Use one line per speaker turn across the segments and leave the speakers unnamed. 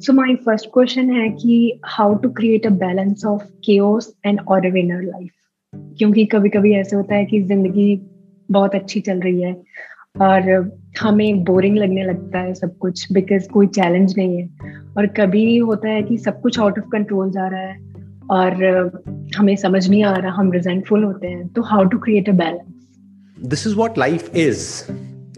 So my first question है कि how to create a balance of chaos and order in our life क्योंकि कभी कभी ऐसे होता है कि ज़िंदगी बहुत अच्छी चल रही है और हमें बोरिंग लगने लगता है सब कुछ बिकॉज़ कोई चैलेंज नहीं है। और कभी होता है कि सब कुछ आउट ऑफ़ कंट्रोल जा रहा है और हमें समझ नहीं आ रहा, हम रिजेंटफुल होते हैं। तो how to create a balance
this is what life is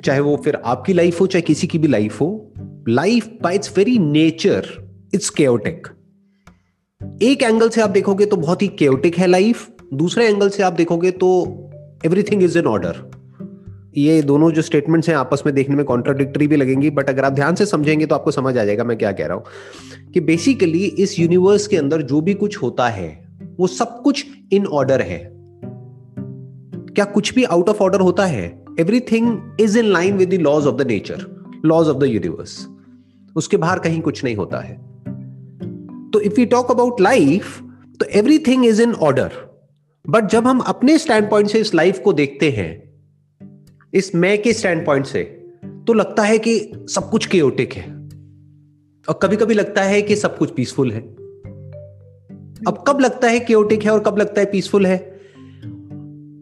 चाहे वो फिर आपकी लाइफ हो, चाहे किसी की भी लाइफ हो। Life by its very nature it's chaotic एक एंगल से आप देखोगे तो बहुत ही केओटिक है लाइफ दूसरे एंगल से आप देखोगे तो एवरीथिंग इज़ इन ऑर्डर ये दोनों जो स्टेटमेंट्स हैं आपस में देखने में कॉन्ट्राडिक्टरी भी लगेंगी बट अगर आप ध्यान से समझेंगे तो आपको समझ आ जाएगा मैं क्या कह रहा हूँ। कि बेसिकली इस यूनिवर्स के अंदर जो भी कुछ होता है, वो सब कुछ इन ऑर्डर है। क्या कुछ भी आउट ऑफ़ ऑर्डर होता है? Everything is in line with the laws of the nature laws of the universe उसके बाहर कहीं कुछ नहीं होता है। तो if you talk about life तो everything is in order but जब हम अपने स्टैंड पॉइंट से इस लाइफ को देखते हैं, इस मैं के स्टैंड पॉइंट से तो लगता है कि सब कुछ केओटिक है। और कभी कभी लगता है कि सब कुछ पीसफुल है। अब कब लगता है केओटिक है और कब लगता है पीसफुल है?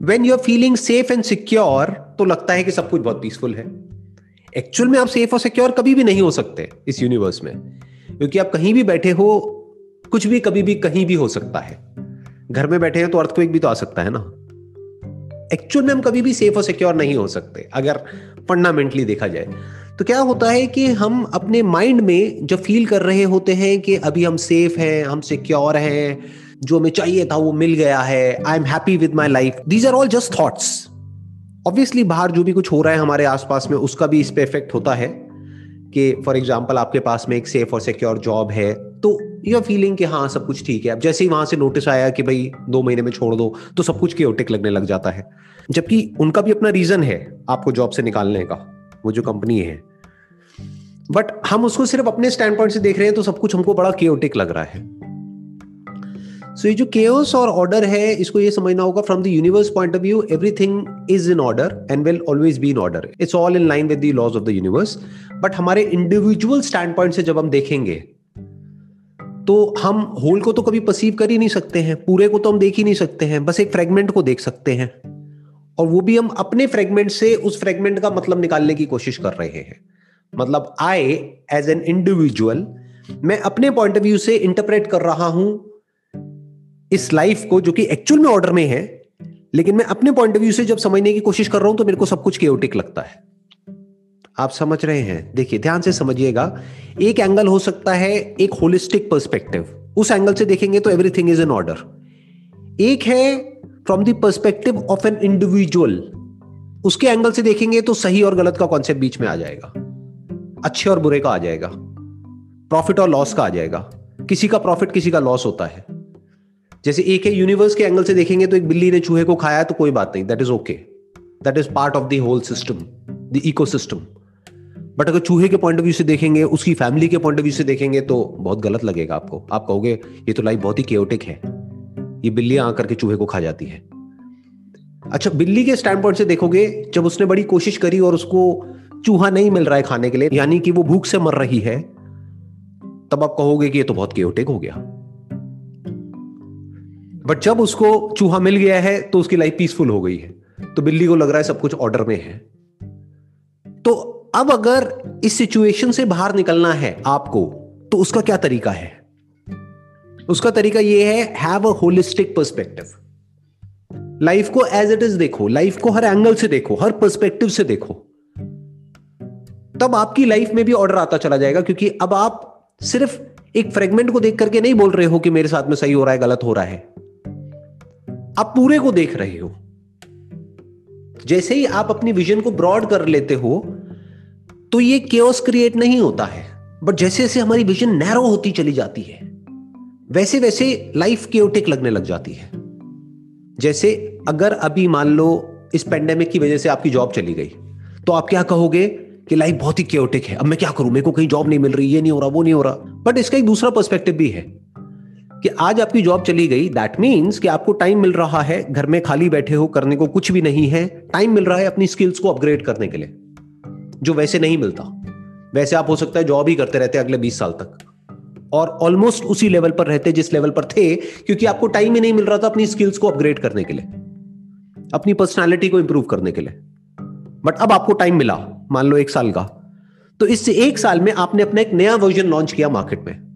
When you are feeling safe and secure तो लगता है कि सब कुछ बहुत पीसफुल है। एक्चुअल में आप सेफ़ और सिक्योर कभी भी नहीं हो सकते इस यूनिवर्स में। क्योंकि आप कहीं भी बैठे हो, कुछ भी, कभी भी, कहीं भी हो सकता है। घर में बैठे हैं तो अर्थक्वेक भी तो आ सकता है ना। एक्चुअल में हम कभी भी सेफ़ और सिक्योर नहीं हो सकते, अगर फंडामेंटली देखा जाए। तो क्या होता है कि हम अपने माइंड में जब फील कर रहे होते हैं कि अभी हम सेफ़ हैं, हम सिक्योर हैं, जो हमें चाहिए था वो मिल गया है I am happy with my life these are all just thoughts obviously बाहर जो भी कुछ हो रहा है हमारे आसपास में, उसका भी इस पे इफ़ेक्ट होता है कि फॉर एग्ज़ाम्पल आपके पास में एक सेफ़ और सिक्योर जॉब है तो यू फीलिंग कि हाँ सब कुछ ठीक है। अब जैसे ही वहाँ से नोटिस आया कि भाई, दो महीने में छोड़ दो तो सब कुछ केओटिक लगने लग जाता है। जबकि उनका भी अपना रीजन है आपको जॉब से निकालने का, वो जो कंपनी है। बट हम उसको सिर्फ़ अपने स्टैंड पॉइंट से देख रहे हैं तो सब कुछ हमको बड़ा केओटिक लग रहा है। सो ये जो केओस और ऑर्डर है, इसको ये समझना होगा from the universe point of view everything is in order and will always be in order it's all in line with the laws of the universe but हमारे इंडिविजुअल स्टैंड पॉइंट से जब हम देखेंगे तो हम होल को तो कभी परसीव कर ही नहीं सकते हैं, पूरे को तो हम देख ही नहीं सकते हैं, बस एक फ्रेगमेंट को देख सकते हैं। और वो भी हम अपने फ्रेगमेंट से उस फ्रेगमेंट का मतलब निकालने की कोशिश कर रहे हैं। मतलब आई एज एन इंडिविजुअल मैं अपने पॉइंट ऑफ़ व्यू से इंटरप्रेट कर रहा हूँ इस लाइफ को जो कि एक्चुअल में ऑर्डर में है, लेकिन मैं अपने पॉइंट ऑफ़ व्यू से जब समझने की कोशिश कर रहा हूँ तो मेरे को सब कुछ केओटिक लगता है। आप समझ रहे हैं? देखिए, ध्यान से समझिएगा, एक एंगल हो सकता है एक होलिस्टिक पर्सपेक्टिव उस एंगल से देखेंगे तो एवरीथिंग इज़ इन ऑर्डर एक है from perspective of an individual उसके एंगल से देखेंगे तो सही और गलत का कॉन्सेप्ट बीच में आ जाएगा। अच्छे और बुरे का आ जाएगा। प्रॉफिट और लॉस का आ जाएगा। किसी का प्रॉफिट किसी का लॉस होता है। जैसे एक है यूनिवर्स के एंगल से देखेंगे तो एक बिल्ली ने चूहे को खाया तो कोई बात नहीं that is okay that is part of the whole system the ecosystem but अगर चूहे के पॉइंट ऑफ़ व्यू से देखेंगे, उसकी फैमिली के पॉइंट ऑफ़ व्यू से देखेंगे तो बहुत गलत लगेगा आपको। आप कहोगे, ये तो लाइफ बहुत ही केओटिक है। ये बिल्लियाँ आकर के चूहे को खा जाती है। अच्छा बिल्ली के स्टैंड पॉइंट से देखोगे, जब उसने बड़ी कोशिश करी और उसको चूहा नहीं मिल रहा है खाने के लिए, यानी कि वो भूख से मर रही है, तब आप कहोगे कि ये तो बहुत केओटिक हो गया। बट जब उसको चूहा मिल गया है तो उसकी लाइफ पीसफुल हो गई है। तो बिल्ली को लग रहा है सब कुछ ऑर्डर में है। तो अब अगर इस सिचुएशन से बाहर निकलना है आपको तो उसका क्या तरीका है? उसका तरीका यह है have a holistic perspective life को एज इट इज़ देखो लाइफ को हर एंगल से देखो, हर पर्सपेक्टिव से देखो। तब आपकी लाइफ में भी ऑर्डर आता चला जाएगा, क्योंकि अब आप सिर्फ़ एक फ्रेगमेंट को देख करके नहीं बोल रहे हो कि मेरे साथ में सही हो रहा है, गलत हो रहा है। आप पूरे को देख रहे हो। जैसे ही आप अपनी विजन को ब्रॉड कर लेते हो तो ये केओस क्रिएट नहीं होता है। बट जैसे जैसे हमारी विजन नैरो होती चली जाती है, वैसे वैसे लाइफ केओटिक लगने लग जाती है। जैसे अगर अभी मान लो इस पेंडेमिक की वजह से आपकी जॉब चली गई तो आप क्या कहोगे कि लाइफ बहुत ही केओटिक है, अब मैं क्या करूँ? मेरे को कहीं जॉब नहीं मिल रही, ये नहीं हो रहा, वो नहीं हो रहा। बट इसका एक दूसरा पर्सपेक्टिव भी है। कि आज आपकी जॉब चली गई दैट मीन्स कि आपको टाइम मिल रहा है, घर में खाली बैठे हो, करने को कुछ भी नहीं है टाइम मिल रहा है अपनी स्किल्स को अपग्रेड करने के लिए, जो वैसे नहीं मिलता। वैसे आप हो सकता है जॉब ही करते रहते अगले बीस साल तक, और ऑलमोस्ट उसी लेवल पर रहते जिस लेवल पर थे, क्योंकि आपको टाइम ही नहीं मिल रहा था अपनी स्किल्स को अपग्रेड करने के लिए, अपनी पर्सनालिटी को इंप्रूव करने के लिए। बट अब आपको टाइम मिला, मान लो एक साल का तो इससे एक साल में आपने अपना एक नया वर्जन लॉन्च किया मार्केट में।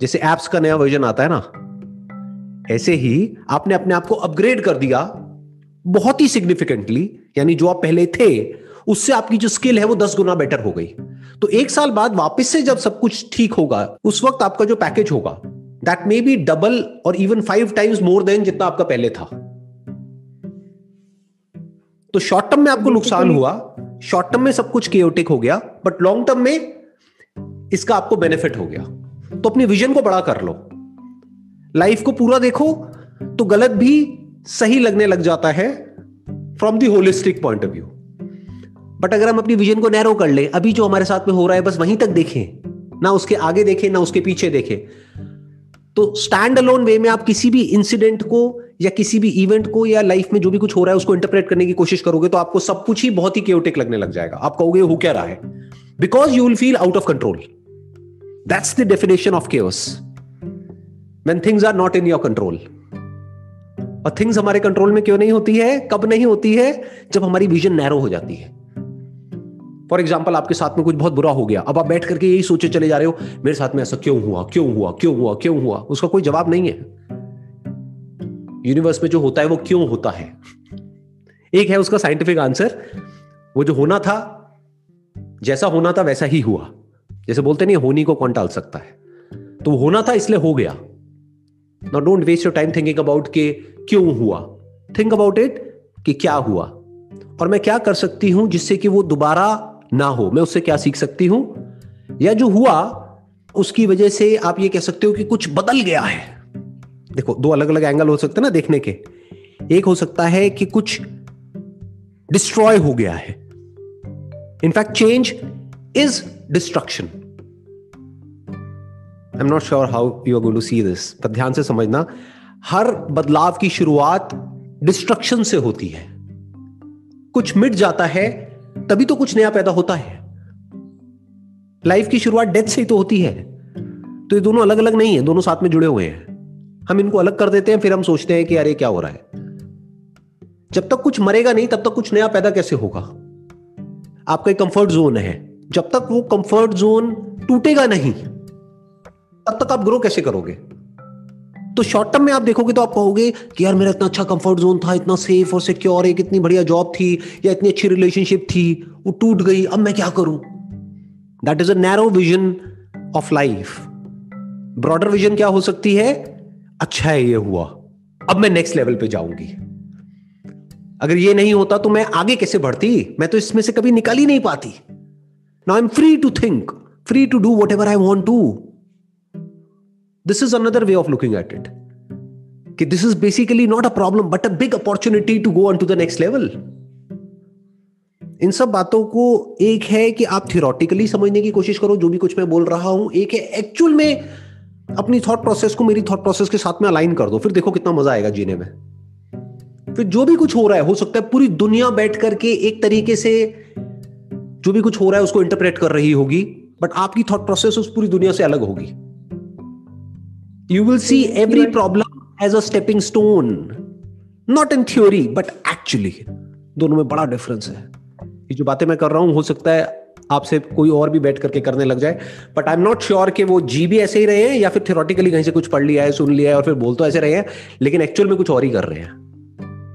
जैसे एप्स का नया वर्जन आता है ना ऐसे ही आपने अपने आप को अपग्रेड कर दिया बहुत ही सिग्निफिकेंटली यानी जो आप पहले थे उससे आपकी जो स्किल है वो दस गुना बेटर हो गई। तो एक साल बाद वापस से जब सब कुछ ठीक होगा उस वक्त आपका जो पैकेज होगा दैट मे बी डबल और even five times more than जितना आपका पहले था। तो शॉर्ट टर्म में आपको नुकसान हुआ शॉर्ट टर्म में सब कुछ केओटिक हो गया बट लॉन्ग टर्म में इसका आपको बेनिफिट हो गया। तो अपनी विजन को बड़ा कर लो। लाइफ को पूरा देखो तो गलत भी सही लगने लग जाता है from the holistic point of view but अगर हम अपनी विजन को नैरो कर ले, अभी जो हमारे साथ में हो रहा है, बस वहीं तक देखें, ना उसके आगे देखें, ना उसके पीछे देखें। तो स्टैंड अलोन वे में आप किसी भी इंसिडेंट को, या किसी भी इवेंट को, या लाइफ में जो भी कुछ हो रहा है, उसको इंटरप्रेट करने की कोशिश करोगे तो आपको सब कुछ ही बहुत ही क्योटिक लगने लग जाएगा। आप कहोगे हो क्या रहा है? Because you will feel out of control that's the definition of cares when things are not in your control और थिंग्स हमारे कंट्रोल में क्यों नहीं होती है? कब नहीं होती है? जब हमारी विजन नैरो हो जाती है। फॉर एग्ज़ाम्पल आपके साथ में कुछ बहुत बुरा हो गया। अब आप बैठ करके यही सोचे चले जा रहे हो, मेरे साथ में ऐसा क्यों हुआ? क्यों हुआ? क्यों हुआ? क्यों हुआ? उसका कोई जवाब नहीं है। यूनिवर्स में जो होता है, वो क्यों होता है? एक है उसका साइंटिफिक आंसर वो जो होना था, जैसा होना था, वैसा ही हुआ। जैसे बोलते नहीं, होनी को कौन टाल सकता है? तो होना था, इसलिए हो गया। Now don't waste your time thinking about के क्यों हुआ। थिंक अबाउट इट कि क्या हुआ। और मैं क्या कर सकती हूँ जिससे कि वो दोबारा ना हो? मैं उससे क्या सीख सकती हूँ? या जो हुआ, उसकी वजह से आप ये कह सकते हो कि कुछ बदल गया है। देखो, दो अलग अलग एंगल हो सकते हैं ना देखने के। एक हो सकता है कि कुछ डिस्ट्रॉय हो गया है। In fact change is destruction I am not sure how you are going to see this पर ध्यान से समझना, हर बदलाव की शुरुआत डिस्ट्रक्शन से होती है। कुछ मिट जाता है, तभी तो कुछ नया पैदा होता है। लाइफ की शुरुआत डेथ से ही तो होती है। तो ये दोनों अलग अलग नहीं है, दोनों साथ में जुड़े हुए हैं। हम इनको अलग कर देते हैं, फिर हम सोचते हैं कि अरे क्या हो रहा है। जब तक कुछ मरेगा नहीं, तब तक कुछ नया पैदा कैसे होगा? आपका एक कंफर्ट जोन है। जब तक वो कंफर्ट जोन टूटेगा नहीं तब तक आप ग्रो कैसे करोगे? तो शॉर्ट टर्म में आप देखोगे तो आप कहोगे कि यार मेरा इतना अच्छा कंफर्ट जोन था, इतना सेफ़ और सिक्योर एक इतनी बढ़िया जॉब थी, या इतनी अच्छी रिलेशनशिप थी, वो टूट गई, अब मैं क्या करूँ? That is a narrow vision of life broader vision क्या हो सकती है? अच्छा है, ये हुआ। अब मैं नेक्स्ट लेवल पे जाऊँगी। अगर ये नहीं होता तो मैं आगे कैसे बढ़ती? मैं तो इसमें से कभी निकल ही नहीं पाती। Now I am free to think free to do whatever I want to this is another way of looking at it कि this is basically not a problem but a big opportunity to go on to the next level इन सब बातों को एक है कि आप theoretically समझने की कोशिश करो, जो भी कुछ मैं बोल रहा हूँ। एक है एक्चुअल में अपनी थॉट प्रोसेस को मेरी थॉट प्रोसेस के साथ में अलाइन कर दो, फिर देखो कितना मज़ा आएगा जीने में। फिर जो भी कुछ हो रहा है, हो सकता है पूरी दुनिया बैठ करके एक तरीके से जो भी कुछ हो रहा है उसको इंटरप्रेट कर रही होगी बट आपकी थॉट प्रोसेस उस पूरी दुनिया से अलग होगी। You will see every problem as a stepping stone. Not in theory but actually. दोनों में बड़ा डिफरेंस है। ये जो बातें मैं कर रहा हूँ हो सकता है आपसे कोई और भी बैठ करके करने लग जाए but I am not sure कि वो जी भी ऐसे ही रहे हैं या फिर थियोरटिकली कहीं से कुछ पढ़ लिया है सुन लिया है और फिर बोल तो ऐसे रहे हैं लेकिन एक्चुअल में कुछ और ही कर रहे हैं।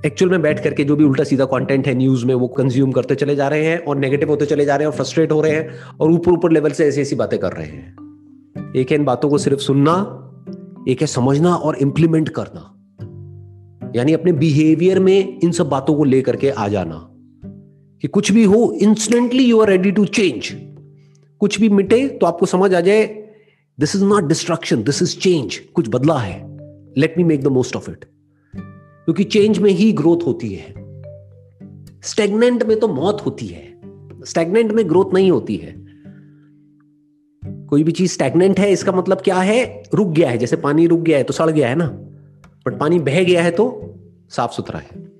एक्चुअल में बैठ करके जो भी उल्टा सीधा कंटेंट है न्यूज़ में वो कंज्यूम करते चले जा रहे हैं और नेगेटिव होते चले जा रहे हैं और फ्रस्ट्रेट हो रहे हैं और ऊपर ऊपर लेवल से ऐसी ऐसी बातें कर रहे हैं। एक है इन बातों को सिर्फ़ सुनना एक है समझना और इंप्लीमेंट करना। यानी अपने बिहेवियर में इन सब बातों को लेकर के आ जाना। कि कुछ भी हो instantly you are ready to change कुछ भी मिटे तो आपको समझ आ जाए this is not destruction this is change कुछ बदला है। Let me make the most of it क्योंकि चेंज में ही ग्रोथ होती है। स्टेगनेंट में तो मौत होती है। स्टेगनेंट में ग्रोथ नहीं होती है। कोई भी चीज़ स्टैगनेंट है, इसका मतलब क्या है? रुक गया है, जैसे पानी रुक गया है तो सड़ गया है ना। बट पानी बह गया है तो साफ़ सुथरा है।